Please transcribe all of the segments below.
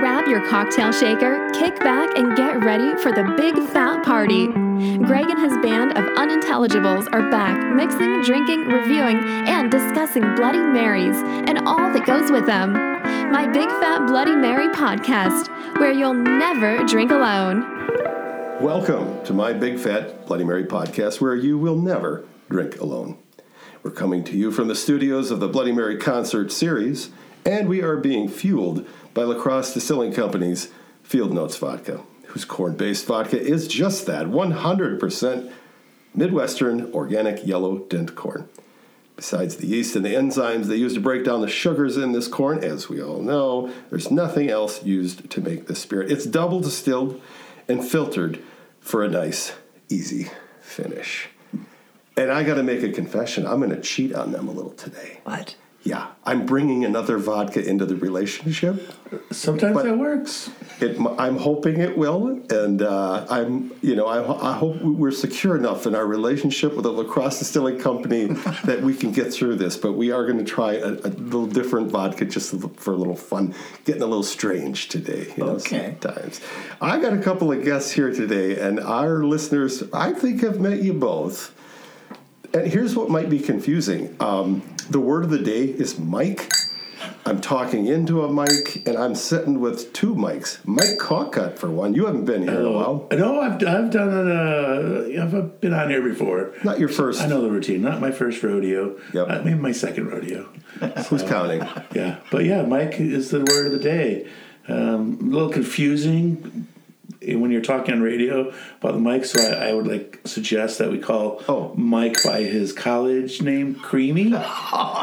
Grab your cocktail shaker, kick back, and get ready for the big fat party. Greg and his band of unintelligibles are back, mixing, drinking, reviewing, and discussing Bloody Marys and all that goes with them. My Big Fat Bloody Mary podcast, where you'll never drink alone. Welcome to my Big Fat Bloody Mary podcast, where you will never drink alone. We're coming to you from the studios of the Bloody Mary concert series, and we are being fueled by La Crosse Distilling Company's Field Notes Vodka, whose corn based vodka is just that 100% Midwestern organic yellow dent corn. Besides the yeast and the enzymes they use to break down the sugars in this corn, as we all know, there's nothing else used to make this spirit. It's double distilled and filtered for a nice, easy finish. And I got to make a confession. I'm going to cheat on them a little today. What? Yeah, I'm bringing another vodka into the relationship. Sometimes But- that works. It, I'm hoping it will, and uh, I'm, you know, I, I hope we're secure enough in our relationship with the lacrosse distilling company that we can get through this. But we are going to try a, a little different vodka just for a little fun, getting a little strange today. You know, Okay. sometimes. I got a couple of guests here today, and our listeners, I think, have met you both. And here's what might be confusing. Um, the word of the day is Mike. I'm talking into a mic, and I'm sitting with two mics. Mike Caucutt, for one. You haven't been here in a while. No, I've, I've done it. Uh, I've been on here before. Not your first. I know the routine. Not my first rodeo. Yep. Uh, maybe my second rodeo. Who's counting? Yeah, but yeah, Mike is the word of the day. Um, a little confusing Eh, when you're talking on radio about the mic, so I, I would like suggest that we call Oh. Mike by his college name, Creamy.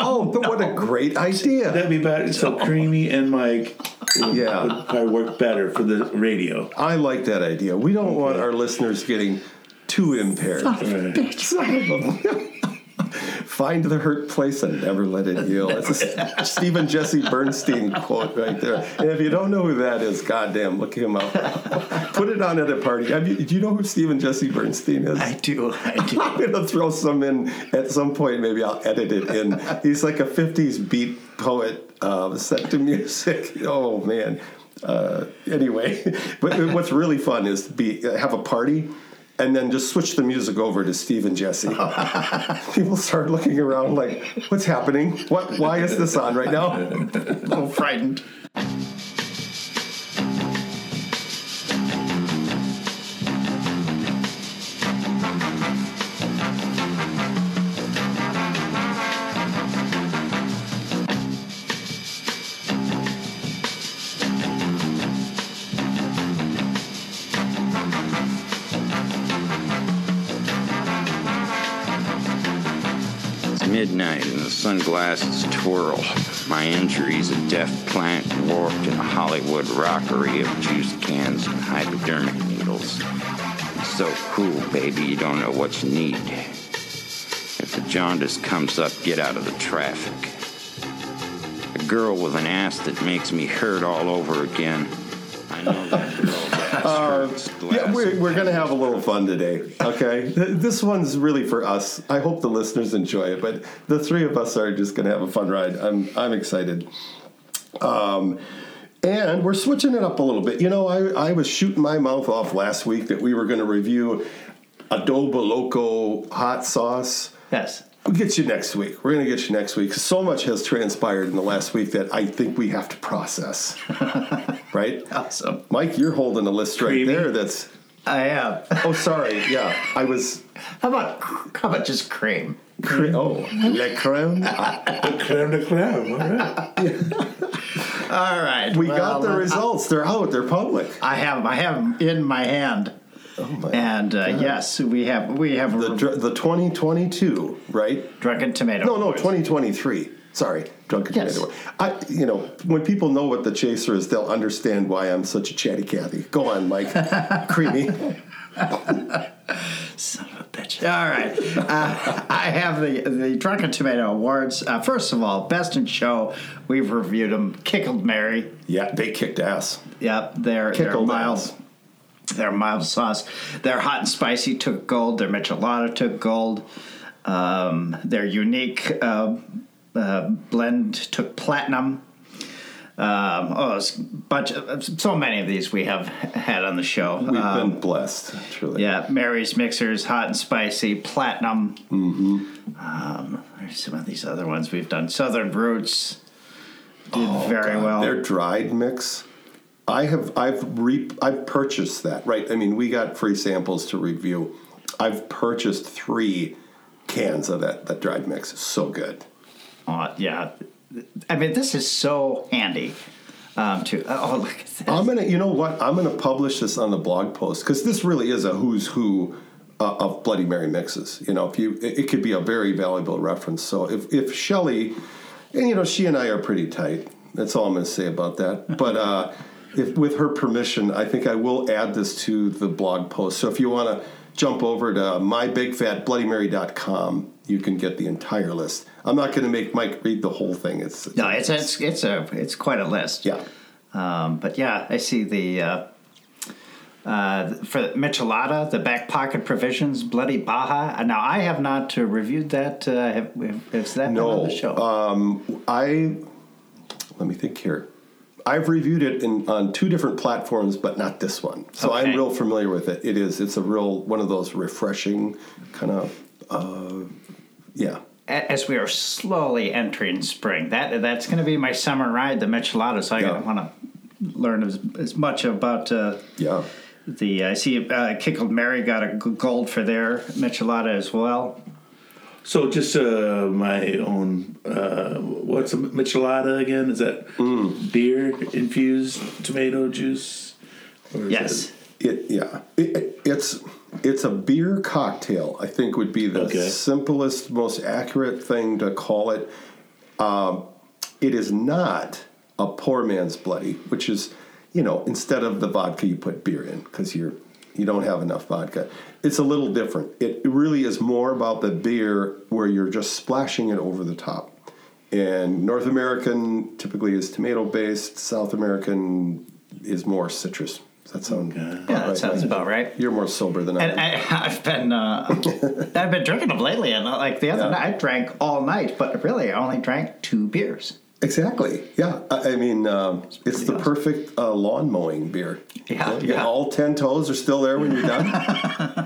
Oh, but what a great idea! That'd be better. So Creamy and Mike would, Yeah. would probably work better for the radio. I like that idea. We don't want our listeners getting too impaired. Right. Son of a- Find the hurt place and never let it heal. That's a Steven Jesse Bernstein quote right there. And if you don't know who that is, goddamn, look him up. Put it on at a party. Do you know who Steven Jesse Bernstein is? I do. I do. I'm gonna throw some in at some point. Maybe I'll edit it in. He's like a '50s beat poet uh, set to music. Oh man. Uh, anyway, but what's really fun is to be have a party. And then just switch the music over to Steven Jesse. People start looking around like, "What's happening? What? Why is this on right now?" a little frightened. Sunglasses twirl. My injury's a deaf plant warped in a Hollywood rockery of juice cans and hypodermic needles. It's so cool, baby, you don't know what you need. If the jaundice comes up, get out of the traffic. A girl with an ass that makes me hurt all over again. I know that girl Uh, Yeah, we're, we're going to have a little fun today, okay? This one's really for us. I hope the listeners enjoy it, but the three of us are just going to have a fun ride. I'm, I'm excited. Um, and we're switching it up a little bit. You know, I, I was shooting my mouth off last week that we were going to review Adobo Loco hot sauce. Yes. We'll get you next week. We're going to get you next week. So much has transpired in the last week that I think we have to process. right? Awesome. Mike, you're holding a list right Creamy. there that's I am. Oh, sorry. Yeah, I was. How about how about just cream? Cre- oh, le creme. Creme de creme. All right. All right. We well, got the uh, results. They're out. They're public. I have I have them in my hand, Oh my. and uh, yes, we have we have The dr- the 2022, right? drunken tomato. No, no, 2023. Sorry, drunken Yes. tomato. I, you know, when people know what the chaser is, they'll understand why I'm such a chatty Cathy. Go on, Mike. Creamy. Son of a bitch. All right. Uh, I have the, the Drunken Tomato Awards. Uh, first of all, Best in Show. We've reviewed them. Kickled Mary. Yeah, they kicked ass. Yep. They're, they're Kickled mild. ass. Their mild sauce. Their hot and spicy took gold. Their michelada took gold. Um, their unique uh, uh, blend took platinum. Um, oh, it's a bunch of, so many of these we have had on the show. We've Um, been blessed, truly. yeah, Mary's Mixers, Hot and Spicy, Platinum. Mm-hmm. Um, there's some of these other ones we've done. Southern Roots did very God, well. Their dried mix. I have I've re I've purchased that right. I mean, we got free samples to review. I've purchased three cans of that that dried mix. So good. Uh, yeah, I mean this is so handy. Um, to oh look at this. I'm gonna, you know what? I'm gonna publish this on the blog post because this really is a who's who uh, of Bloody Mary mixes. You know, if you, it, it could be a very valuable reference. So if if Shelley, and you know, she and I are pretty tight. That's all I'm gonna say about that. But uh, if with her permission, I think I will add this to the blog post. So if you want to jump over to mybigfatbloodymary.com, you can get the entire list. I'm not going to make Mike read the whole thing. It's No, it's it's it's a it's quite a list. yeah. Um, but yeah, I see the uh, uh, for Michelada, the back pocket provisions, Bloody Baja. Uh, Now I have not uh, reviewed that. Uh, have, has that been No, on the show? um, I let me think here. I've reviewed it in on two different platforms, but not this one. So I'm real familiar with it. It is. It's a real one of those refreshing kind of. Uh, yeah. As we are slowly entering spring, that that's going to be my summer ride, the Michelada. So I Yeah. want to learn as, as much about uh, Yeah. the. I see uh, Kickled Mary got a gold for their Michelada as well. So just uh, my own. Uh, what's a michelada again? Is that Mm. beer infused tomato juice? Or Yes. It yeah. It, it- it's it's a beer cocktail. I think would be the Okay. simplest, most accurate thing to call it. Um, it is not a poor man's bloody, which is you know instead of the vodka you put beer in because you're you don't have enough vodka. It's a little different. It really is more about the beer where you're just splashing it over the top. And North American typically is tomato based. South American is more citrus. Does that sound? Yeah, that sounds about right. You're more sober than I And am. I, I've been uh, I've been drinking them lately, and uh, like the other Yeah. night, I drank all night, but really I only drank two beers. Exactly. Yeah. I, I mean, um, it's, pretty the awesome. perfect uh, lawn mowing beer. Yeah, You yeah. All ten toes are still there when you're done.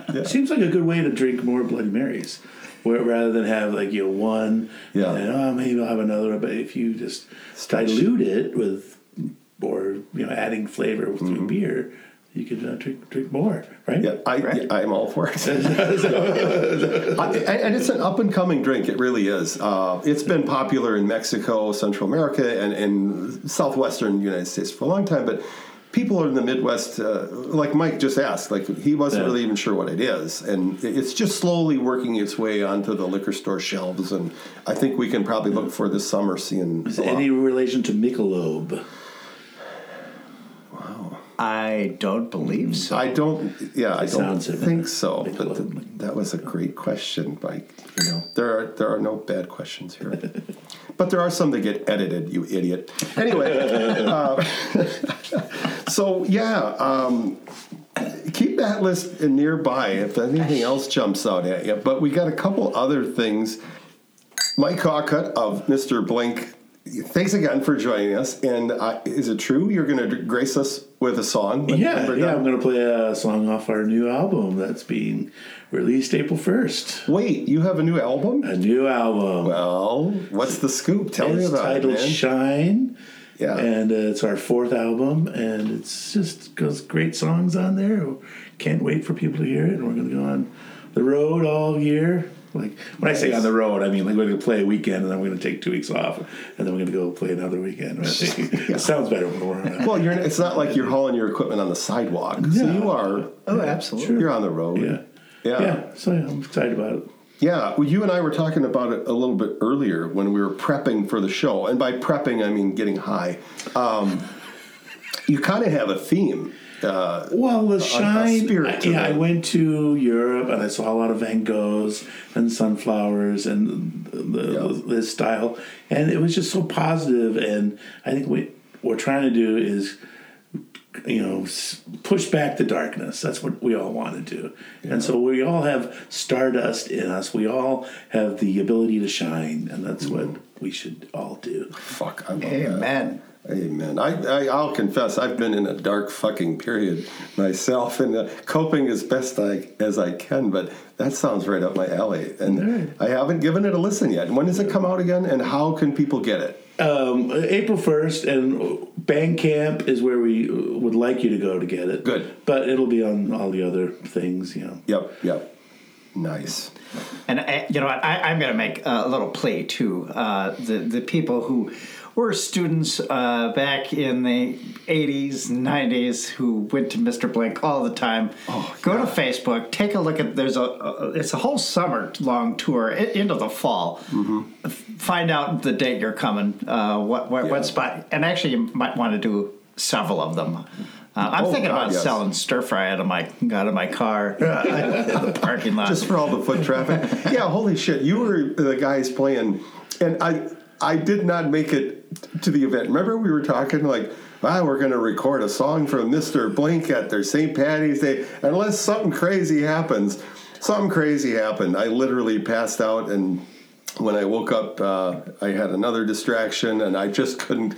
It seems like a good way to drink more Bloody Marys, where rather than have like you know one, Yeah. and oh maybe I'll have another. But if you just dilute it with, or you know, adding flavor through beer, you could uh, drink drink more, right? Yeah, I, Right. yeah, I'm all for it. I- and and it's an up and coming drink. It really is. Uh, it's been popular in Mexico, Central America, and, and southwestern United States for a long time. But people in the Midwest, uh, like Mike just asked, like he wasn't Yeah. really even sure what it is, and it's just slowly working its way onto the liquor store shelves. And I think we can probably look for this summer seeing Is a any relation to Michelob? I don't believe so. I don't. Yeah, I don't think so. But th- that was a great question, Mike. You know, there are there are no bad questions here, but there are some that get edited. You idiot. Anyway, uh, so yeah, um, keep that list nearby if anything else jumps out at you. But we got a couple other things. Mike Caucutt of Mr. Blink. Thanks again for joining us. And uh, is it true you're going to grace us with a song? Yeah, yeah. I'm going to play a song off our new album that's being released April 1st. Wait, you have a new album? A new album. Well, what's the scoop? Tell me about titled it, man. Shine. Yeah. And uh, it's our fourth album, and it's just goes great songs on there. Can't wait for people to hear it. And we're going to go on the road all year. Like when I say on the road, I mean like we're going to play a weekend, and then we're going to take two weeks off, and then we're going to go play another weekend. it sounds better when we're on well, you're. It's not like you're hauling your equipment on the sidewalk. So you are. oh, absolutely. You're on the road. Yeah. Yeah. Yeah, so yeah, I'm excited about it. Yeah, well, you and I were talking about it a little bit earlier when we were prepping for the show, and by prepping I mean getting high. Um, you kind of have a theme. Uh, Well, the shine. spirit I, to yeah, I went to Europe and I saw a lot of Van Goghs and sunflowers and the, the, Yeah. this style, and it was just so positive. And I think what we're trying to do is, you know, push back the darkness. That's what we all want to do. And so we all have stardust in us. We all have the ability to shine, and that's what we should all do. fuck, I love that. Amen. Amen. I, I I'll confess I've been in a dark fucking period myself, and uh, coping as best I as I can. But that sounds right up my alley, and I haven't given it a listen yet. When does it come out again, and how can people get it? Um, April 1st, and Bandcamp is where we would like you to go to get it. Good. But it'll be on all the other things, you know. Yep, yep. Nice. And I, you know what? I, I'm going to make a little plea too. Uh, the the people who were students uh, back in the 80s, 90s who went to Mr. Blink all the time. Oh, Go to Facebook, take a look at. There's a, a it's a whole summer long tour i- into the fall. Mm-hmm. Find out the date you're coming. Uh, what what, Yeah. what spot? And actually, you might want to do several of them. Uh, I'm Oh, thinking God, about yes. selling stir fry out of my out of my car in the parking lot. Just for all the foot traffic. yeah, holy shit! You were the guys playing, and I I did not make it to the event. Remember we were talking like. Wow, we're going to record a song from Mr. Blink at their St. Patty's Day. Unless something crazy happens, something crazy happened. I literally passed out, and when I woke up, uh, I had another distraction, and I just couldn't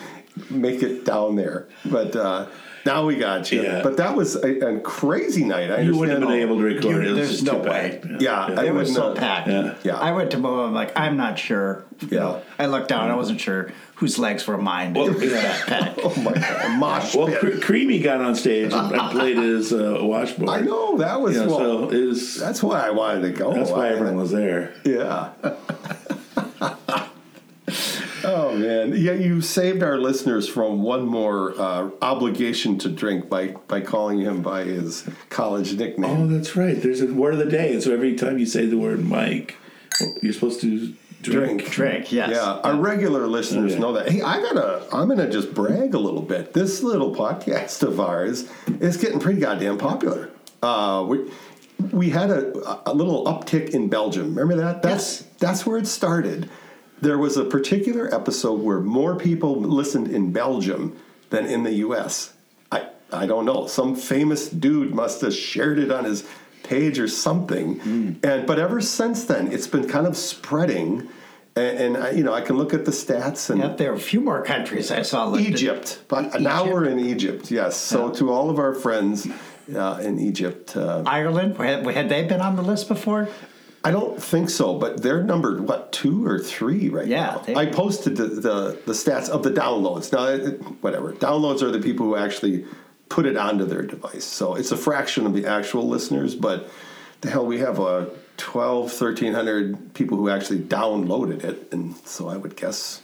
make it down there. But uh, now we got you. Yeah. But that was a, a crazy night. I You wouldn't have been understand able to record You- it. It there's no way. bad. Yeah, I it was wouldn't so packed. Yeah. Yeah. I went to Mo. I'm like, I'm not sure. Yeah. I looked down. I wasn't sure whose legs were mine. Well, it was that packed. Oh my god, mosh Well, pit. Cre- Creamy got on stage and and played his uh, washboard. I know that was You know, well, so it was, that's why I wanted to go. that's why everyone was there. Yeah. oh man, yeah. You saved our listeners from one more uh, obligation to drink by by calling him by his college nickname. Oh, that's right. There's a word of the day, and so every time you say the word Mike, you're supposed to drink. Drink. Drink, yes. Yeah, our regular listeners yeah. know that. Hey, I gotta, I'm gonna just brag a little bit. This little podcast of ours is getting pretty goddamn popular. Uh, we we had a, a little uptick in Belgium. Remember that? That's that's where it started. There was a particular episode where more people listened in Belgium than in the U.S. I I don't know. Some famous dude must have shared it on his page or something. And but ever since then, it's been kind of spreading. And, and I, you know, I can look at the stats and Yep, there are a few more countries I saw listed. Egypt. But now we're in Egypt. Yes. So to all of our friends uh, in Egypt, uh, Ireland, had, had they been on the list before? I don't think so, but they're numbered what two or three right Yeah, now. I posted the, the the stats of the downloads. Now, it- whatever downloads are the people who actually put it onto their device. So it's a fraction of the actual listeners, but the hell, we have a 12, 1300 people who actually downloaded it, and so I would guess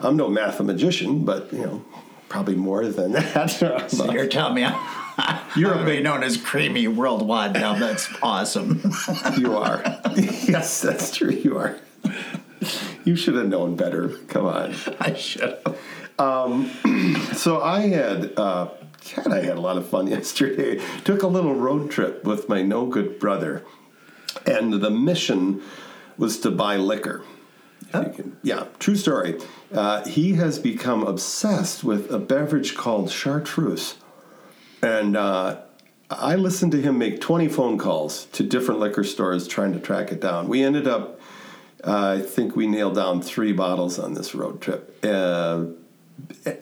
I'm no mathematician, but you know, probably more than that. So you're telling me I'm, You're a I'm gonna be big- known as Creamy Worldwide now. That's awesome. You are. yes, that's true. You are. You should have known better. Come on. I should have. So I had, uh, God, I had a lot of fun yesterday. Took a little road trip with my no good brother, and the mission was to buy liquor. You can- yeah, true story. Uh, he has become obsessed with a beverage called chartreuse, and uh, I listened to him make 20 phone calls to different liquor stores trying to track it down. We ended up, uh, I think we nailed down three bottles on this road trip. Uh,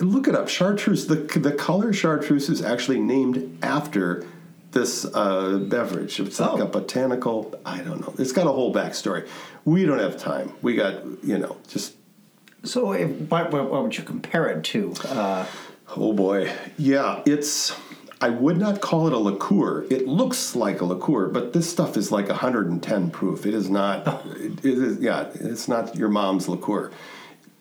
look it up. Chartreuse. The the color chartreuse is actually named after this uh, beverage. It's like Oh. a botanical. I don't know. It's got a whole backstory. We don't have time. We got you know just. So, if, what, what, what would you compare it to? Uh, Oh boy, yeah. It's. I would not call it a liqueur. It looks like a liqueur, but this stuff is like 110 proof. It is not. It is, yeah, it's not your mom's liqueur.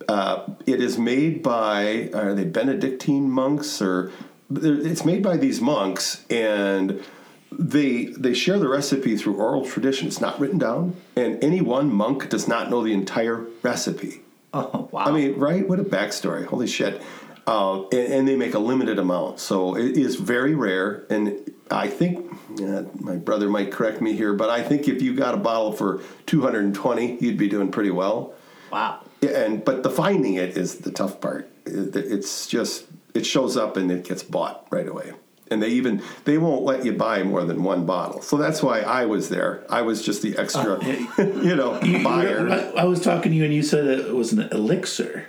Uh, it is made by are they Benedictine monks or it's made by these monks and they they share the recipe through oral tradition. It's not written down, and any one monk does not know the entire recipe. oh, wow. I mean, right? What a backstory! Holy shit! Uh, and, and they make a limited amount, so it is very rare. And I think uh, my brother might correct me here, but I think if you got a bottle for two hundred and twenty, you'd be doing pretty well. wow. Yeah, and but the finding it is the tough part. It's just it shows up and it gets bought right away. And they even they won't let you buy more than one bottle. So that's why I was there. I was just the extra, you know, You- you- buyer. I, I was talking to you, and you said it was an elixir.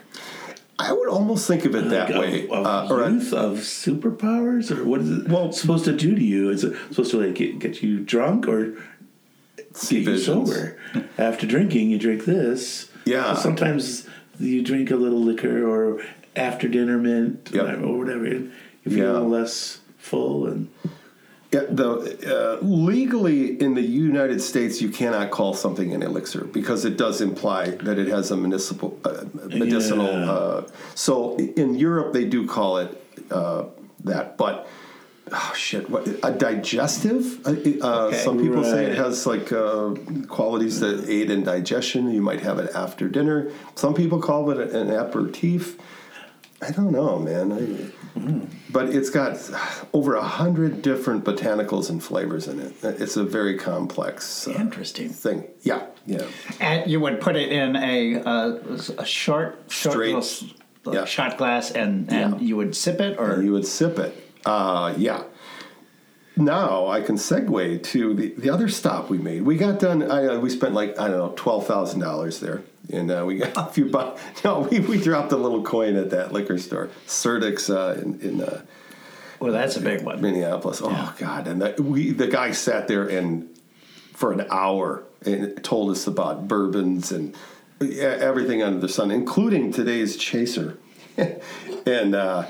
I would almost think of it that Like, way. Of, of uh, or a- youth, of superpowers, or what is it Well- supposed to do to you? Is it supposed to like get, get you drunk or see get you sober? After drinking, you drink this. Yeah. Sometimes you drink a little liquor or after dinner mint Yep. or whatever. You feel Yeah. a less full and Yeah, the uh, legally in the United States, you cannot call something an elixir because it does imply that it has a municipal uh, medicinal. Yeah. Uh, so in Europe, they do call it uh, that, but. Oh shit! What a digestive? Uh, Okay. some people say it has like uh, qualities that aid in digestion. You might have it after dinner. Some people call it an aperitif. I don't know, man. I, But it's got over a hundred different botanicals and flavors in it. It's a very complex uh, Interesting. thing. Yeah, yeah. And you would put it in a uh, a short, short Straight. little Yeah. shot glass, and and Yeah. you would sip it, or And you would sip it. Uh, yeah. Now I can segue to the, the other stop we made. We got done. I, uh, we spent like I don't know twelve thousand dollars there, and uh, we got a few. Bu- no, we, we dropped a little coin at that liquor store, Surdyk's uh, in, in uh, well, that's a big one. Minneapolis. Oh God! And that, we the guy sat there and for an hour and told us about bourbons and everything under the sun, including today's chaser. and uh,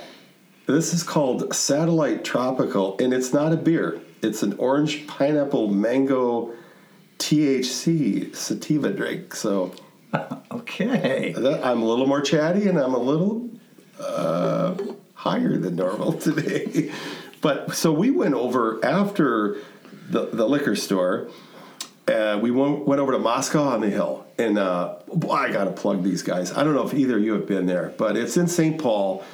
this is called Satellite Tropical, and it's not a beer. It's an orange pineapple mango THC sativa drink. So Okay. I'm a little more chatty and I'm a little uh, higher than normal today. but so we went over after the, the liquor store. Uh, we went, went over to Moscow on the Hill. And uh, boy, I got to plug these guys. I don't know if either of you have been there, but it's in St. Paul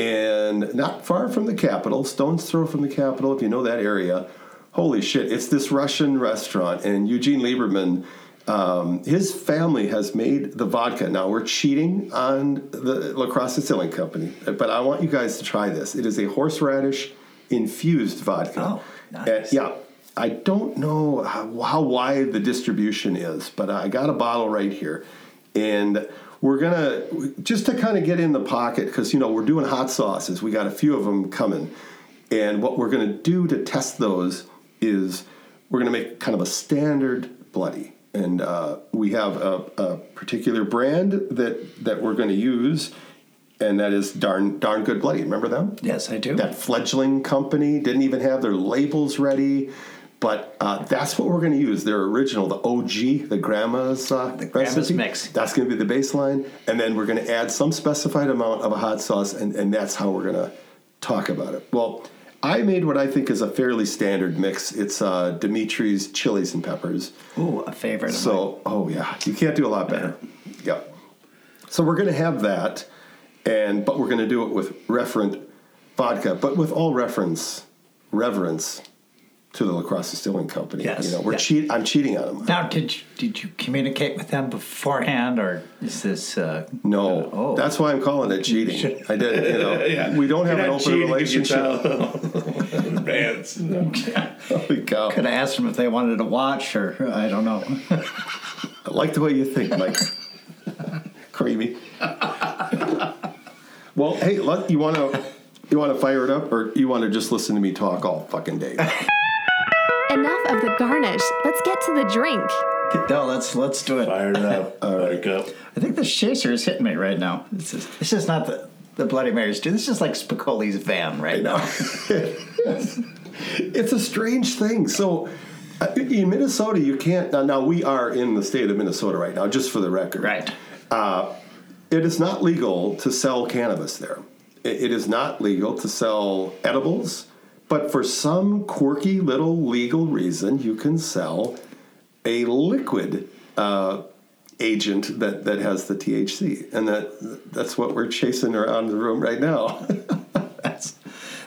and not far from the capital, stone's throw from the capital, if you know that area. Holy shit, it's this Russian restaurant. And Eugene Lieberman, um, his family has made the vodka. Now, we're cheating on the La Crosse Distilling Company, but I want you guys to try this. It is a horseradish infused vodka. Oh, nice. And, yeah. I don't know how, how wide the distribution is, but I got a bottle right here. And we're to, just to kind of get in the pocket, because, you know, we're doing hot sauces. We got a few of them coming. And what we're to do to test those is we're to make kind of a standard bloody. And uh, we have a, a particular brand that, that we're to use, and that is Darn, Darn Good Bloody. Remember them? Yes, I do. that fledgling company didn't even have their labels ready but uh, that's what we're going to use their original the og the grandma's uh, the grandma's mix. that's going to be the baseline and then we're going to add some specified amount of a hot sauce and, and that's how we're going to talk about it well i made what i think is a fairly standard mix it's uh, demitri's chilies and peppers Ooh, a favorite. of mine. so, oh yeah, you can't do a lot better. Yeah. So we're going to have that, and but we're going to do it with referent vodka, but with all reference, reverence to the La Crosse Distilling Company. Yes. You know, we're Yeah. cheat. I'm cheating on them. Now, did you, did you communicate with them beforehand, or is this? Uh, No, oh. that's why I'm calling it cheating. I did. You know, yeah. we don't have You're an open cheating if you relationship. tell Bands. Holy cow! could have asked them if they wanted to watch, or I don't know. I like the way you think, Mike. Creamy. well, hey, let, you want to you want to fire it up, or you want to just listen to me talk all fucking day? Enough of the garnish. Let's get to the drink. no, let's let's do it. Fired up. Buttercup. I think this chaser is hitting me right now. This is this is not the the Bloody Marys. Dude, this is like Spicoli's van right now. it's a strange thing. So. uh, In Minnesota, you can't. Now, now, we are in the state of Minnesota right now, just for the record. Right. Uh, it is not legal to sell cannabis there. It, it is not legal to sell edibles, but for some quirky little legal reason, you can sell a liquid uh, agent that, that has the THC, and that that's what we're chasing around the room right now. That's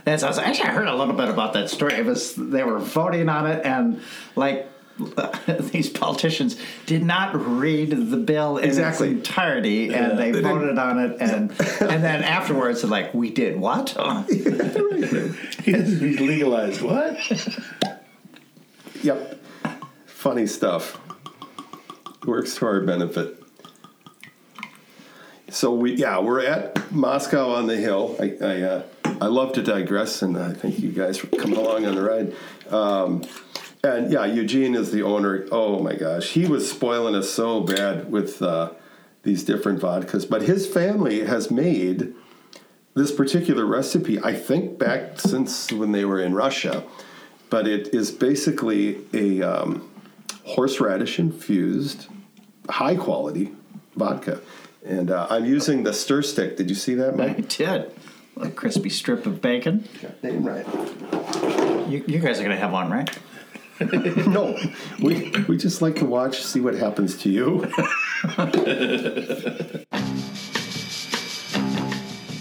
that's awesome. Actually, I heard a little bit about that story. It was they were voting on it, and like these politicians did not read the bill in Exactly. its entirety, and they, They didn't- voted on it, and and then afterwards, they're like, "We did what?" Oh, He's he's legalized. What? Yep. Funny stuff. Works to our benefit. so we yeah we're at Moscow on the hill. I I, uh, I love to digress, and I thank you guys for coming along on the ride. Um, and yeah, Eugene is the owner. Oh my gosh, he was spoiling us so bad with uh, these different vodkas. But his family has made this particular recipe. I think back since when they were in Russia, but it is basically a um, horseradish infused, high quality vodka. And uh, I'm using the stir stick. Did you see that, Mike? I did. A crispy strip of bacon. Name right. You, you guys are going to have one, right? no, we we just like to watch, see what happens to you.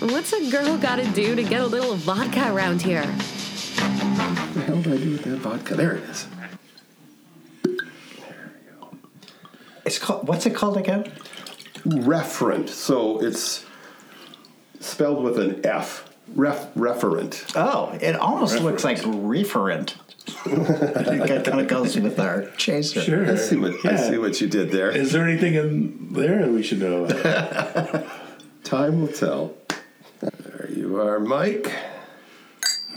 What's a girl gotta do to get a little vodka around here? What the hell did I do with that vodka? There it is. It's called. What's it called again? Referent. So it's spelled with an F. Ref referent. Oh, it almost looks like referent. That kind of goes with our chaser. Sure. I see what I see what you did there. Is there anything in there that we should know about? Time will tell. There you are, Mike.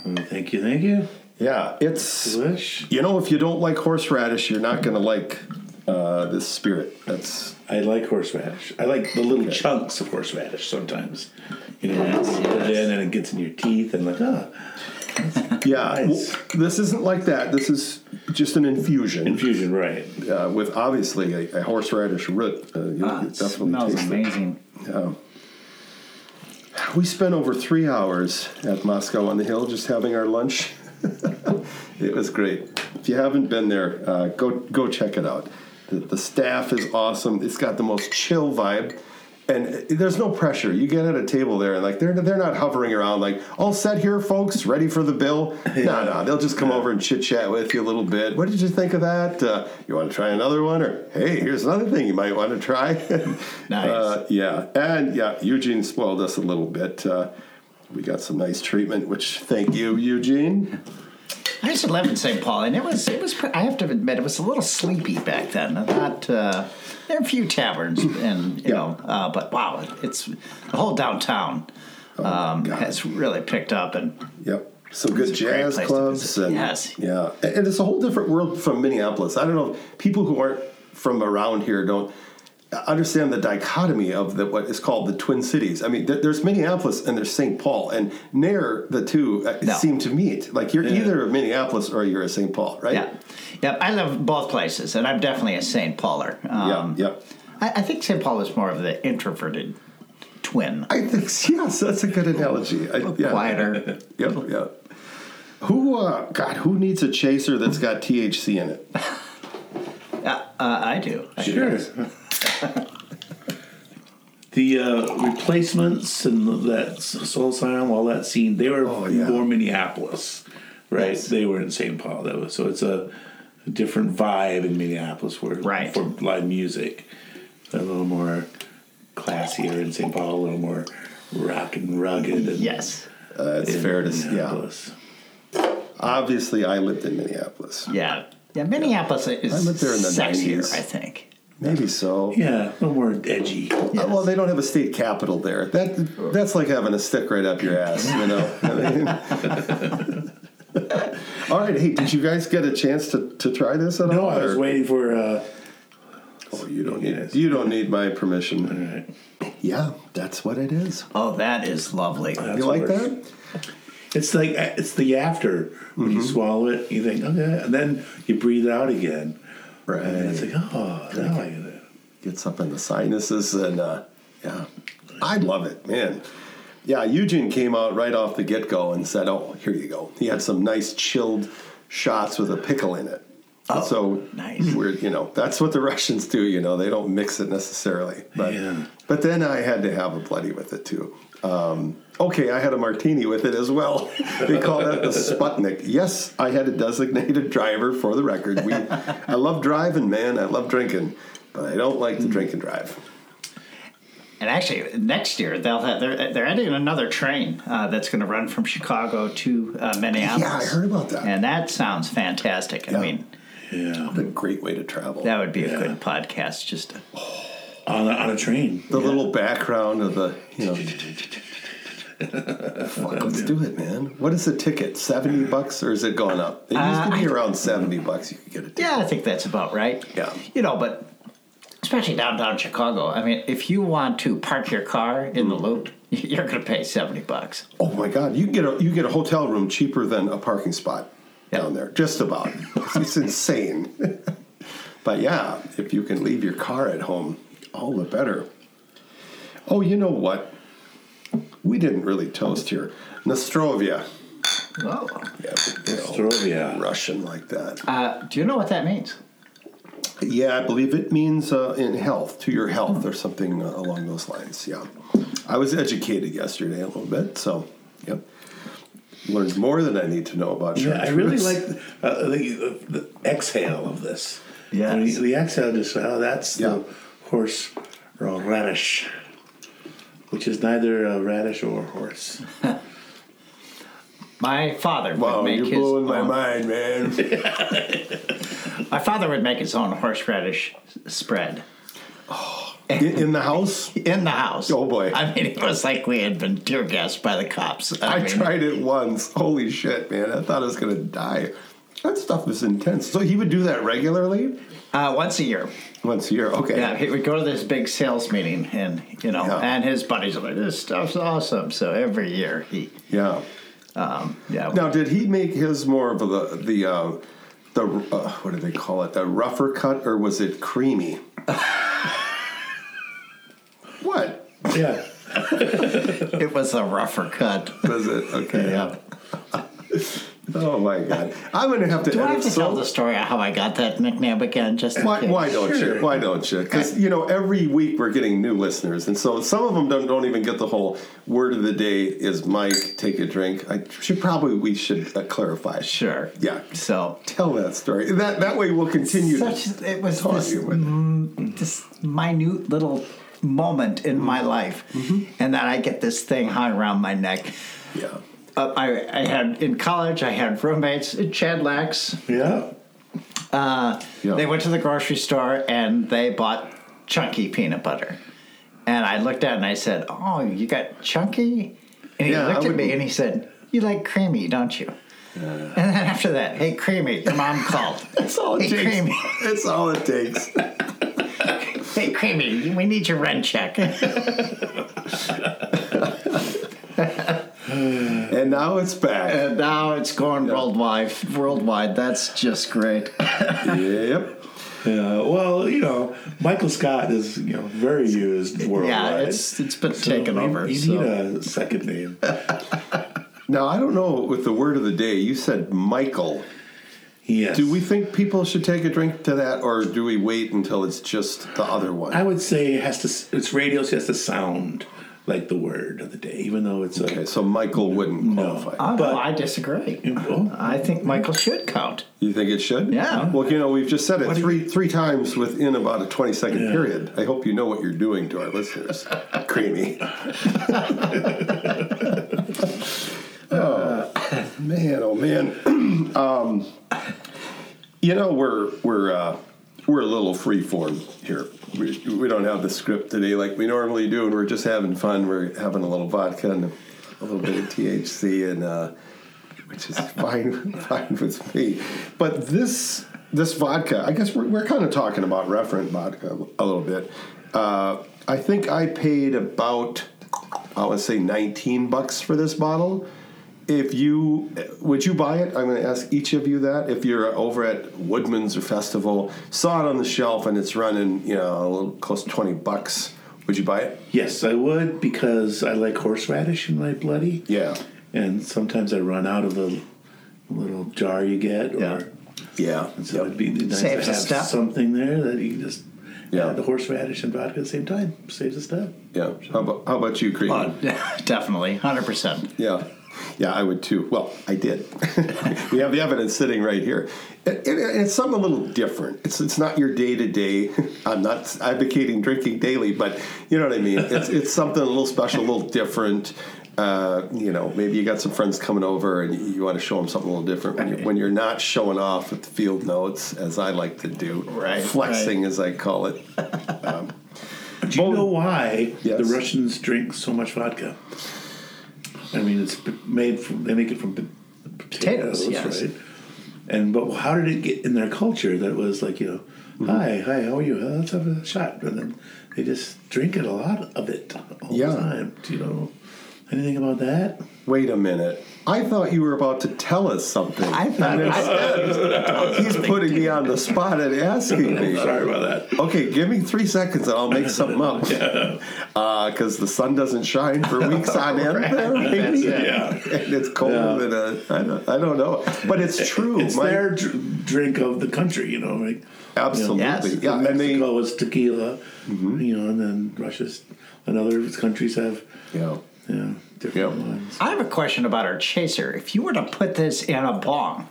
Mm, thank you, thank you. Yeah, it's Delish. you know if you don't like horseradish, you're not going to like uh, this spirit. That's I like horseradish. I like the little chunks of horseradish sometimes. You know, Yes, when you put it yes. in and it gets in your teeth and like, ah, yeah. Nice. This isn't like that. This is just an infusion infusion, right? uh, with obviously a, a horseradish root. Uh, you'll Ah, it definitely smells amazing. We spent over three hours at Moscow on the Hill just having our lunch. it was great. If you haven't been there, uh, go go check it out. The, the staff is awesome. It's got the most chill vibe, and uh, there's no pressure. You get at a table there, and like they're they're not hovering around like all set here, folks, ready for the bill. No, no, they'll just come over and chit chat with you a little bit. What did you think of that? Uh, you want to try another one, or hey, here's another thing you might want to try. Nice. Uh, yeah, and yeah, Eugene spoiled us a little bit. Uh, we got some nice treatment, which thank you, Eugene. I used to live in St. Paul, and it was it was. I have to admit, it was a little sleepy back then. Not uh, there are a few taverns, and you Yeah. know, uh, but wow, it's the whole downtown um, God. has really picked up, and Yep. Some good It's a great jazz clubs and Yes. yeah, and it's a whole different world from Minneapolis. I don't know if people who aren't from around here don't understand the dichotomy of the what is called the Twin Cities. I mean, th- there's Minneapolis and there's St. Paul, and near the two uh, No. seem to meet. Like you're either a Minneapolis or you're a St. Paul, right? yeah, yeah. I love both places, and I'm definitely a St. Pauler. Um, yeah, yeah. I, I think St. Paul is more of the introverted twin. I think yes, that's a good analogy. I, yeah. Quieter. Yep, yep. Who, uh, God, who needs a chaser that's got THC in it? Uh, uh, I do. I Sure. the uh, replacements and that Soul Asylum, all that scene, they were Oh, yeah. more Minneapolis, right? They were in St. Paul. That was so it's a, a different vibe in Minneapolis where Right. for live music. They're a little more classier in St. Paul, a little more rock and rugged. And Yes. Uh, it's fair to say. Yeah. Obviously, I lived in Minneapolis. Yeah. Yeah. Minneapolis is I lived there in the sexier, 90s. I think. Maybe so. Yeah, a little more edgy. Uh, well, they don't have a state capital there. That that's like having a stick right up your ass, you know. I mean- all right, hey, did you guys get a chance to, to try this at No, all? I was or- waiting for. Uh, Oh, you don't need Yes. you don't need my permission. all right. Yeah, that's what it is. Oh, that is lovely. That's you like what that? It's like it's the after when Mm-hmm. you swallow it, you think okay, and then you breathe out again, Right. and it's like oh, I get it. gets up in the sinuses and uh, yeah i love it man yeah eugene came out right off the get-go and said oh here you go he had some nice chilled shots with a pickle in it Oh, so nice. we're you know that's what the russians do you know they don't mix it necessarily but Yeah. but then i had to have a bloody with it too um, okay i had a martini with it as well they call that the sputnik yes i had a designated driver for the record we i love driving man i love drinking but i don't like to drink and drive And actually, next year they'll have they're they're adding another train uh, that's going to run from Chicago to uh, Minneapolis. Yeah, I heard about that. and that sounds fantastic. Yeah. I mean, Yeah, what a great way to travel that would be a Yeah. good podcast. Just to, on a, on a train. The little background of the, you know. Fuck, let's do it, man. What is the ticket? 70 bucks or is it going up? It used to Uh, be I- around 70 bucks you could get a ticket. Yeah, I think that's about right. Yeah. You know, but especially downtown Chicago. I mean, if you want to park your car in the loop, you're going to pay 70 bucks. Oh my god, you get a you get a hotel room cheaper than a parking spot Yeah. down there. Just about. It's insane. but yeah, if you can leave your car at home, all the better. Oh, you know what? We didn't really toast here. Nostrovia. Oh. Yeah. Nostrovia. Russian like that. Uh, do you know what that means? Yeah, I believe it means uh, in health, to your health, or something uh, along those lines. Yeah. I was educated yesterday a little bit, so, yep. Learned more than I need to know about Yeah, I really chartreuse. like uh, the, the exhale of this. Yeah. When you- the exhale just oh, that's Yeah. the horse or radish, which is neither a radish or a horse. My father would Wow, make you're his blowing my mind, man. My father would make his own horseradish spread in, in the house, in the house. Oh, boy. I mean, it was like we had been tear gassed by the cops. I mean, tried it once. Holy shit, man! I thought I was gonna die. That stuff is intense. So he would do that regularly, uh, once a year. once a year. Okay. Yeah, he would go to this big sales meeting, and you know, Yeah. and his buddies were like, "This stuff's awesome." So every year he, Yeah. um, yeah, Now, did he make his more of the the uh, the uh, what do they call it? The rougher cut, or was it creamy? what Yeah. it was a rougher cut. was it? Okay. Yeah. Oh my god! I'm gonna have to. Do I have to so- tell the story of how I got that nickname again? Just in Why, case? why don't Sure. you? Why don't you? Because you know, every week we're getting new listeners, and so some of them don't, don't even get the whole word of the day is Mike. Take a drink. I should probably we should uh, clarify. Sure. Yeah. So Tell that story. That that way we'll continue. to such it was taunt this, you with it. mm, this minute little moment in my Mm-hmm. life, and then I get this thing hung around my neck. Yeah. Uh, I, I had in college. I had roommates, Chad Lax. Yeah. Uh, Yeah. They went to the grocery store and they bought chunky peanut butter. And I looked at it and I said, "Oh, you got chunky?" And he Yeah, I looked at me and he said, "You like creamy, don't you?" And then after that, hey, creamy, your mom called. That's all it hey, takes. creamy, That's all it takes. hey, creamy, we need your rent check. And now it's back. and now it's going worldwide. Worldwide, that's just great. yep. Yeah. Well, you know, Michael Scott is you know very used worldwide. Yeah, it's it's been So taken you- over. You so. need a second name. Now I don't know with the word of the day. You said Michael. Yes. Do we think people should take a drink to that, or do we wait until it's just the other one? I would say it has to. It's radio. So it has to sound like the word of the day, even though it's okay, a. so Michael wouldn't qualify. Oh, But- no, I disagree. Oh. I think Michael should count. You think it should? Yeah. Well, you know, we've just said it do three three times within about a twenty second Yeah. period. I hope you know what you're doing to our listeners. Creamy. oh man, oh man. um, you know, we're we're uh, we're a little free form here. We, we don't have the script today like we normally do, and we're just having fun. We're having a little vodka and a little bit of THC and. Uh, which is fine, fine with me. But this this vodka, I guess we're, we're kind of talking about referent vodka a little bit. Uh, I think I paid about I would say 19 bucks for this bottle. If you would you buy it? I'm going to ask each of you that. If you're over at Woodman's or Festival, saw it on the shelf and it's running, you know, a little close to 20 bucks, would you buy it? Yes, I would because I like horseradish in my bloody. Yeah. And sometimes I run out of the little jar you get, or Yeah. Yeah. so it'd be nice Saves to have step. something there that you can just Yeah. the horseradish and vodka at the same time. Saves a step. Yeah. How about, how about you, Cream? Oh, uh, definitely, hundred percent. Yeah. Yeah, I would too. Well, I did. we have the evidence sitting right here. It, it, it's something a little different. It's it's not your day to day. I'm not advocating drinking daily, but you know what I mean. It's it's something a little special, a little different. Uh, you know, maybe you got some friends coming over and you, you want to show them something a little different when you're, when you're not showing off with the field notes, as I like to do, Right, flexing as I call it. Um, Do you know why Yes. the Russians drink so much vodka? I mean, it's made from they make it from potatoes, Potatoes, yes. right? And but how did it get in their culture that it was like you know, Mm-hmm. hi, hi, how are you? Let's have a shot, and then they just drink it a lot of it all Yeah. the time. Do you know anything about that? Wait a minute. I thought you were about to tell us something. I thought He's putting me on the spot and asking me. Sorry about that. Okay, give me three seconds and I'll make something up. Because the sun doesn't shine for weeks on end there, maybe? Yeah. And it's cold Yeah. and uh, I, don't, I don't know. But it's true. It's My- their dr- drink of the country, you know. Like Absolutely. Yes. Yeah, and they. Mexico is tequila, you know, and then Russia's and other countries have Yeah. yeah different Yep. ones. I have a question about our chaser. If you were to put this in a bong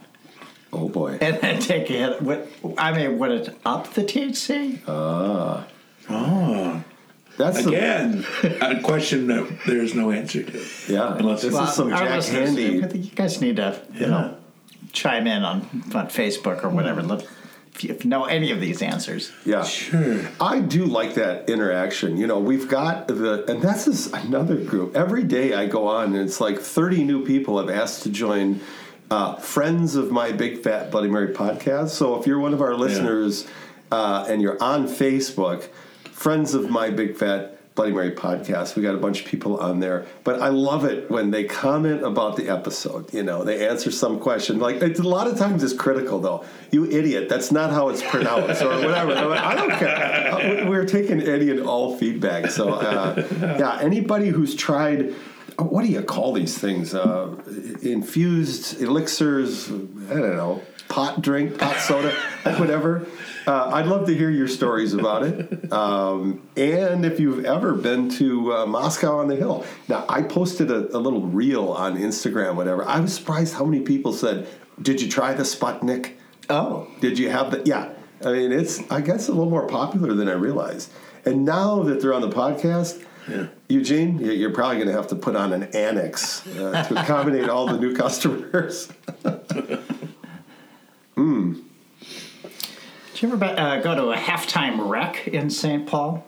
Oh boy. and then take a hit, would, I mean, would it up the THC? Ah. Oh, That's again, a question that there's no answer to. yeah. Unless this it's- is some Jack Handey. I think you guys need to, you Yeah. know, chime in on, on Facebook or whatever. Hmm. Let- If you, know any of these answers. Yeah. Sure. I do like that interaction. You know, we've got the, and that's is another group. Every day I go on, and it's like 30 new people have asked to join uh, Friends of My Big Fat Bloody Mary podcast. So if you're one of our listeners uh, and you're on Facebook, Friends of My Big Fat Bloody Mary podcast, we got a bunch of people on there. But I love it when they comment about the episode. You know, they answer some question. Like, it's, a lot of times it's critical, though. You idiot, that's not how it's pronounced, or whatever. Like, I don't care. Uh, We're taking any and all feedback. So, uh, yeah, anybody who's tried, what do you call these things? Uh, infused elixirs, I don't know, pot drink, pot soda, whatever. Uh, I'd love to hear your stories about it. Um, and if you've ever been to uh, Moscow on the Hill. Now, I posted a, a little reel on Instagram, whatever. I was surprised how many people said, Did you try the Sputnik? Oh, Did you have the? Yeah. I mean, it's, I guess, a little more popular than I realized. And now that they're on the podcast, Yeah. Eugene, you- you're probably going to have to put on an annex uh, to accommodate all the new customers. did you ever uh, go to a Half Time Rec in St. Paul?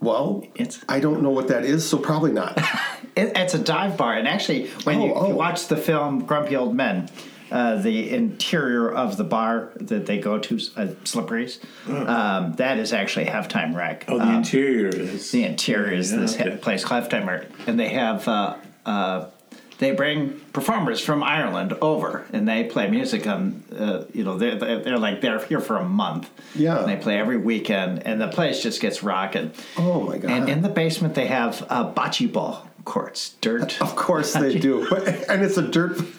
Well, It's- I don't know what that is, so probably not. It, it's a dive bar, and actually, when you, Oh, you oh. watch the film Grumpy Old Men, uh, the interior of the bar that they go to, uh, Slippery's, um, that is actually Half Time Rec. Oh, the Um, interior is. the interior is Yeah, this okay. ha- place, Half Time Rec, and they have uh, uh, they bring performers from Ireland over, and they play music on. Uh, you know, they're, they're like they're here for a month. Yeah. and they play every weekend, and the place just gets rocking. Oh, my God. And in the basement, they have uh, bocce ball courts, dirt. Of course they do. And it's a dirt.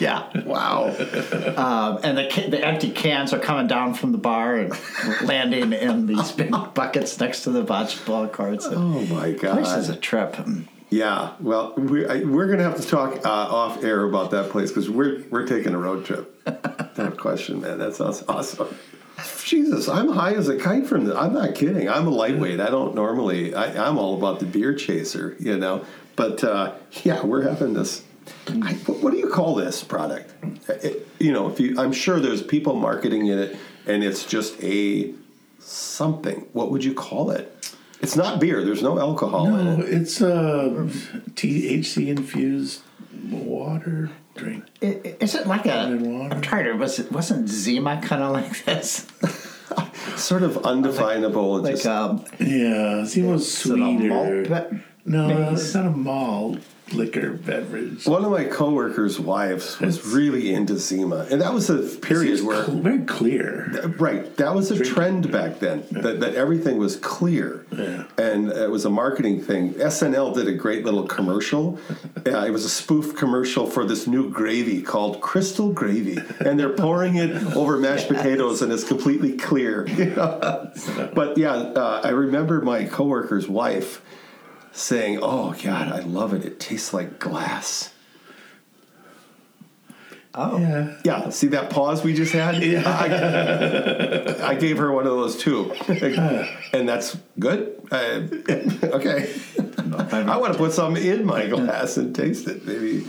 Yeah. Wow. Um, and the the empty cans are coming down from the bar and landing in these big buckets next to the bocce ball courts. And Oh my God. This is a trip. Yeah. Well, we, I, we're going to have to talk uh, off air about that place because we're we're taking a road trip. no question, man. That sounds awesome. Jesus, I'm high as a kite from this. I'm not kidding. I'm a lightweight. I don't normally. I, I'm all about the beer chaser, you know. But uh, yeah, we're having this. I, what what do you call this product? It, you know, if you, I'm sure there's people marketing it, and it's just a something. What would you call it? It's not beer. There's no alcohol in No, it. it's a THC infused water drink. I- i- Is it like a? Lemon water. I'm trying to. Was it wasn't Zima kind of like this? Sort of undefinable. Like just, um, Yeah, it was is it a malt sweeter. be- No, base? it's not a malt liquor beverage. One of my coworkers' wives was really into Zima, and that was a period where, cl- very clear. right, that was a trend back then. That, that everything was clear, Yeah. and it was a marketing thing. SNL did a great little commercial. Uh, it was a spoof commercial for this new gravy called Crystal Gravy, and they're pouring it over mashed potatoes, and it's completely clear. you know? but yeah, uh, I remember my coworker's wife saying, "Oh God, I love it. It tastes like glass." Oh, Yeah. Yeah, see that pause we just had? I, I gave her one of those too. and that's good. Uh, okay. I want to put some in my glass and taste it. Maybe,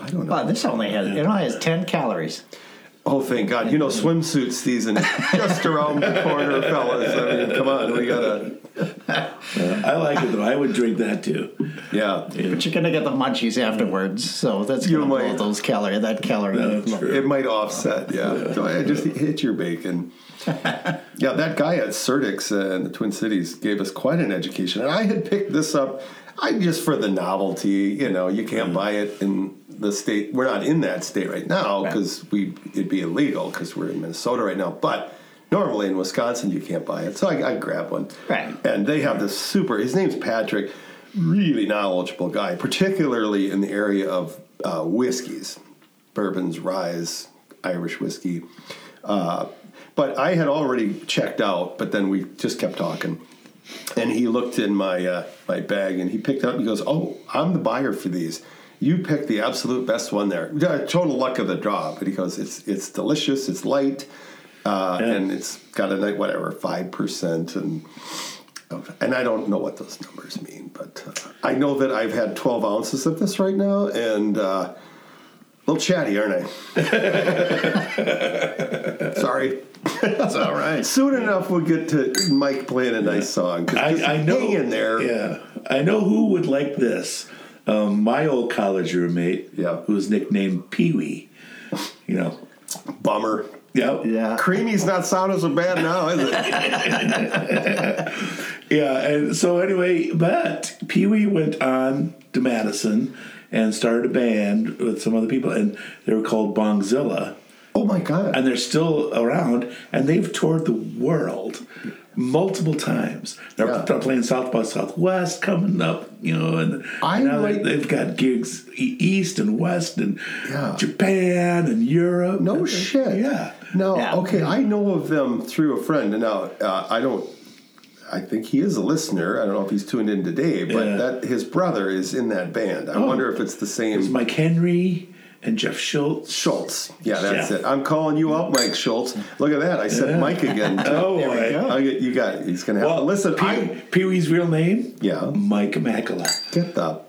I don't know. Wow, this only has it only has ten calories. Oh, thank God! You know, swimsuit season is just around the corner, fellas. I mean, come on, we gotta. I like it though. I would drink that too. Yeah, But you're gonna get the munchies afterwards, so that's You gonna blow might. those calorie that calorie. That's true. it might offset. Yeah, So I just hit your bacon. yeah, that guy at Surdyk's uh, in the Twin Cities gave us quite an education, and I had picked this up. I just for the novelty. You know, you can't buy it in the state. We're not in that state right now because we it'd be illegal because we're in Minnesota right now, but. Normally in Wisconsin, you can't buy it, so I, I grabbed one. Right. And they have this super. His name's Patrick, really knowledgeable guy, particularly in the area of uh, whiskeys, bourbons, ryes, Irish whiskey. Uh, but I had already checked out, but then we just kept talking. And he looked in my uh, my bag and he picked up. He goes, "Oh, I'm the buyer for these. You picked the absolute best one there. Yeah, Total luck of the draw." But he goes, "It's it's delicious. It's light, uh, Yeah. and it's got a night whatever five percent and." And I don't know what those numbers mean, but uh, I know that I've had 12 ounces of this right now, and uh, a little chatty, aren't I? Sorry. That's all right. Soon enough, we'll get to Mike playing a nice song. I, I know. in there. Yeah, I know who would like this. Um, my old college roommate, Yeah. who was nicknamed Pee Wee. You know, Bummer. yeah, Yeah. Creamy's not sounding so bad now, is it? yeah. And so anyway, but Pee Wee went on to Madison and started a band with some other people, and they were called Bongzilla. Oh my God. and they're still around, and they've toured the world multiple times. They're, Yeah. they're playing South by Southwest coming up, you know, and I now like- they, they've got gigs east and west and Yeah. Japan and Europe. No And- shit. Yeah. No, Yeah. okay, I know of them through a friend. And now, uh, I don't, I think he is a listener. I don't know if he's tuned in today, but that his brother is in that band. I Oh. wonder if it's the same. It's Mike Henry and Jeff Schultz. Schultz. Yeah, that's Yeah. it. I'm calling you out, Mike Schultz. Look at that. I said Yeah. Mike again. Oh, There we boy. go. I get, you got. He's gonna have to listen. Pee- Pee Wee's real name? Yeah. Mike Makala. get the.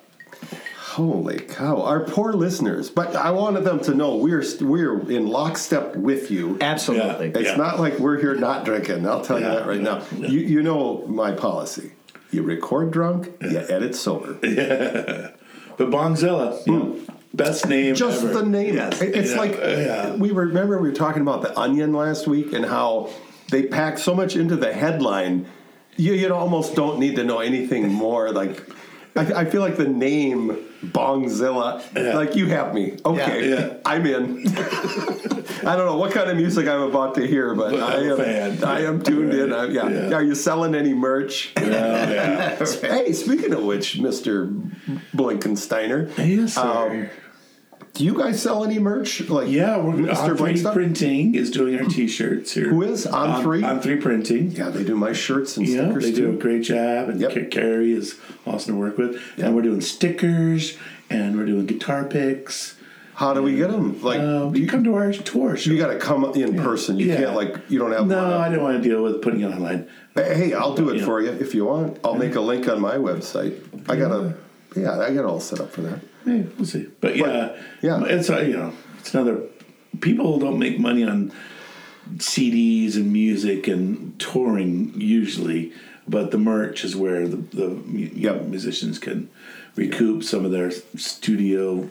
Holy cow! Our poor listeners, but I wanted them to know we're we're in lockstep with you. Absolutely. Yeah. It's not like we're here not drinking. I'll tell you that right yeah, now. You you know my policy. You record drunk, you edit sober. Yeah. But Bongzilla, you hmm. know, best name. Just ever. the name. Yes. It's Yeah, like oh, yeah. we were, remember we were talking about the onion last week and how they pack so much into the headline. You you almost don't need to know anything more. Like I, I feel like the name Bongzilla. Yeah. Like you have me. Okay, Yeah, yeah. I'm in. I don't know what kind of music I'm about to hear, but But I fan. I am tuned in. I, yeah. Yeah. Are you selling any merch? Yeah. Hey, speaking of which, Mister Blinkensteiner, yes, sir. Um, do you guys sell any merch? Like Yeah, we're Mr. on three Blinkstuff? printing is doing our T-shirts here. Who is? On Three? On three printing. Yeah, they do my shirts and Yeah, stickers they do a great job, and Yep. Carrie is awesome to work with. Yep. And we're doing stickers, and we're doing guitar picks. How do we get them? Like Um, you you, come to our tour. Show. you got to come in person. You Yeah. can't like you don't have. no, I didn't want to deal with putting it online. Hey, I'll do it Yeah. for you if you want. I'll make a link on my website. I got a. Yeah, I got all set up for that. Hey, we'll see. But yeah, yeah. it's uh, you know, it's another. People don't make money on CDs and music and touring usually, but the merch is where the the Yep. musicians can recoup some of their studio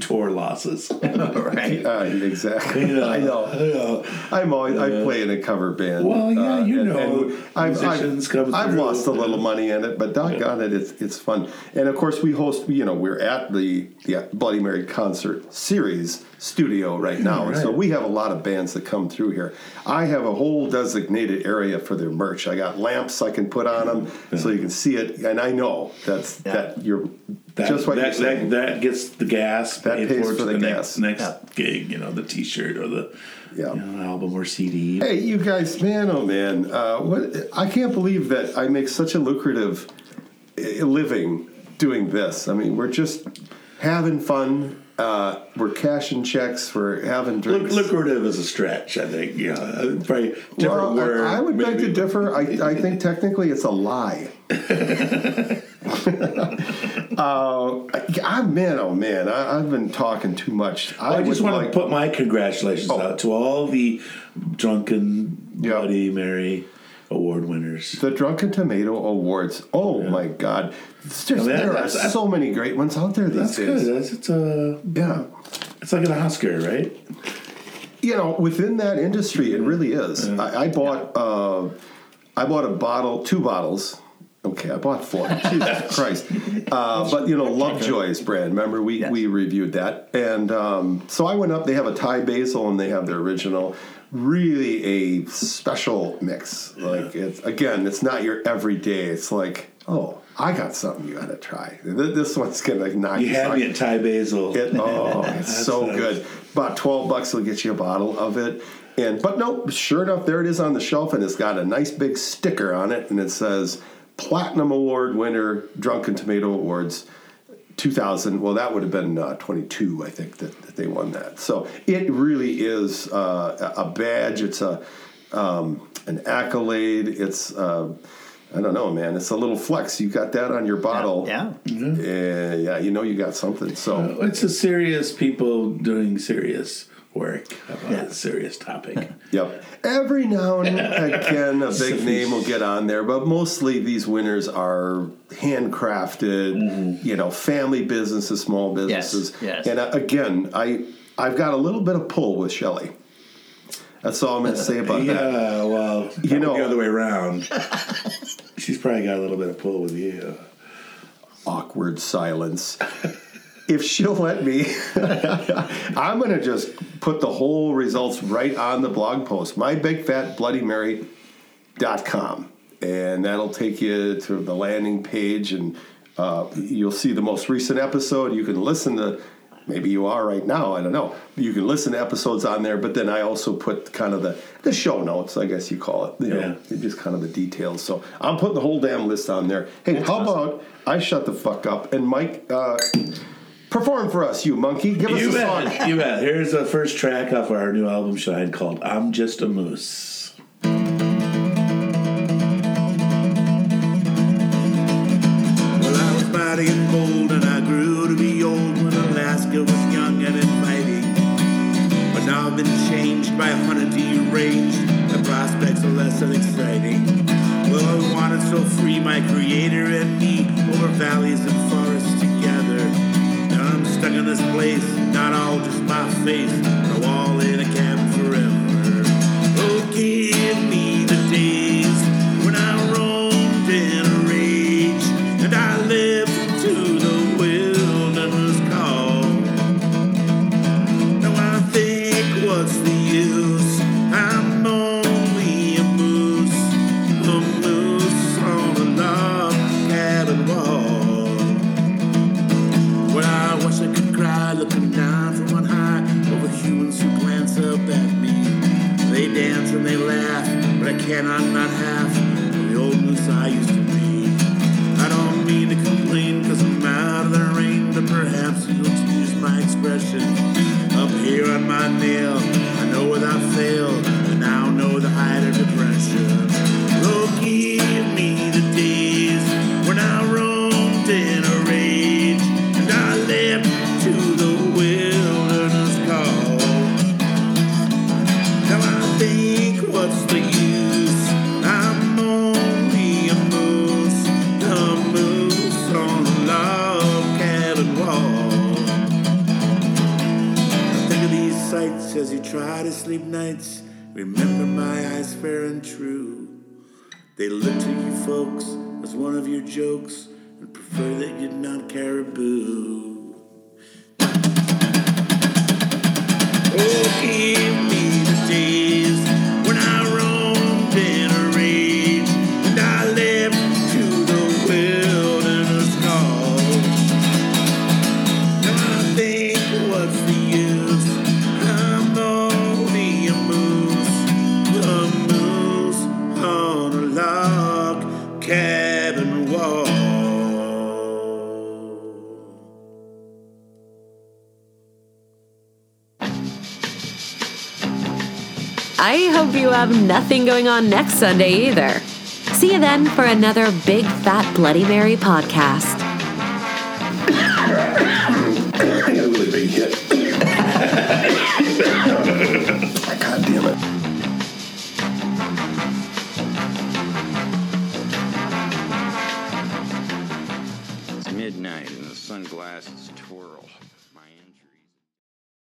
tour losses. right. Uh, exactly. Yeah. I know. Yeah. I'm always. I play in a cover band. Well, yeah, you and- know, and I've, I've, I've lost a little money in it, but doggone it, it's it's fun. And of course, we host. You know, we're at the the Bloody Mary concert series studio right now, and so we have a lot of bands that come through here. I have a whole designated area for their merch. I got lamps I can put on them so you can see it, and I know that's Yeah. that you're That, just what that, you're saying. that, that gets the gas. That pays for for to the next, gas. next Yeah. gig. You know, the T-shirt or the Yeah. you know, album or CD. Hey, you guys, man, oh man, uh, what? I can't believe that I make such a lucrative uh, living doing this. I mean, we're just having fun. Uh, we're cashing checks. We're having drinks. lucrative is a stretch, I think. Yeah, probably different well, word. I, I would beg to differ. I, I think technically it's a lie. Uh, I, man, oh man, I, I've been talking too much. I just would want like- to put my congratulations Oh. out to all the drunken Yeah. Bloody Mary award winners. the Drunken Tomato Awards. Oh my God, just- I mean, there are so many great ones out there these That's days. good. That's, it's a Yeah. it's like an Oscar, right? you know, within that industry, it really is. I, I bought, uh, I bought a bottle, two bottles. Okay, I bought four. Jesus Christ! Uh, but you know, Lovejoy's brand. Remember, we Yes. we reviewed that, and um, so I went up. They have a Thai basil, and they have their original. Really, a special mix. Like it's again, it's not your everyday. It's like, oh, I got something you got to try. This one's gonna knock You out. you had socks- me at Thai basil. it, oh, it's so nice. good. About twelve bucks will get you a bottle of it. And but no, sure enough, there it is on the shelf, and it's got a nice big sticker on it, and it says Platinum Award winner, Drunken Tomato Awards, 2000. Well, that would have been uh, 22, I think, that, that they won that. So it really is uh, a a badge. It's a um, an accolade. It's uh, I don't know, man. It's a little flex. You got that on your bottle. Yeah. Yeah, yeah, you know you got something. So It's a serious people doing serious work about a serious topic. Yep. Every now and again, a big name will get on there, but mostly these winners are handcrafted, you know, family businesses, small businesses. yes. And uh, again, I I've got a little bit of pull with Shelley. That's all I'm going to say about that. yeah, well, You know- the other way around. She's probably got a little bit of pull with you. Awkward silence. If she'll let me, I'm going to just put the whole results right on the blog post. My big fat bloody Mary com. And that'll take you to the landing page and uh, you'll see the most recent episode. You can listen to maybe you are right now i don't know. You can listen to episodes on there but then i also put kind of the, the show notes i guess you call it you know just kind of the details. So i'm putting the whole damn list on there. Hey how about i shut the fuck up and mike uh, perform for us you monkey give us You a song. You bet. Here's the first track off our new album, Shine, called I'm Just a Moose. Well, I was mighty and bold, and I grew to be old when Alaska was young and inviting. But now I've been changed by a hundred year range. The prospects are less than exciting. Well, I wanted so free, my creator and me, over valleys and forests together. Now I'm stuck in this place, not all just my face, cannot not half try to sleep nights. Remember my eyes fair and true. They look to you folks as one of your jokes and prefer that you're not caribou. Oh, give me the days have nothing going on next Sunday either. See you then for another Big Fat Bloody Mary podcast. I got a really big hit. God damn it. It's midnight and the sunglasses.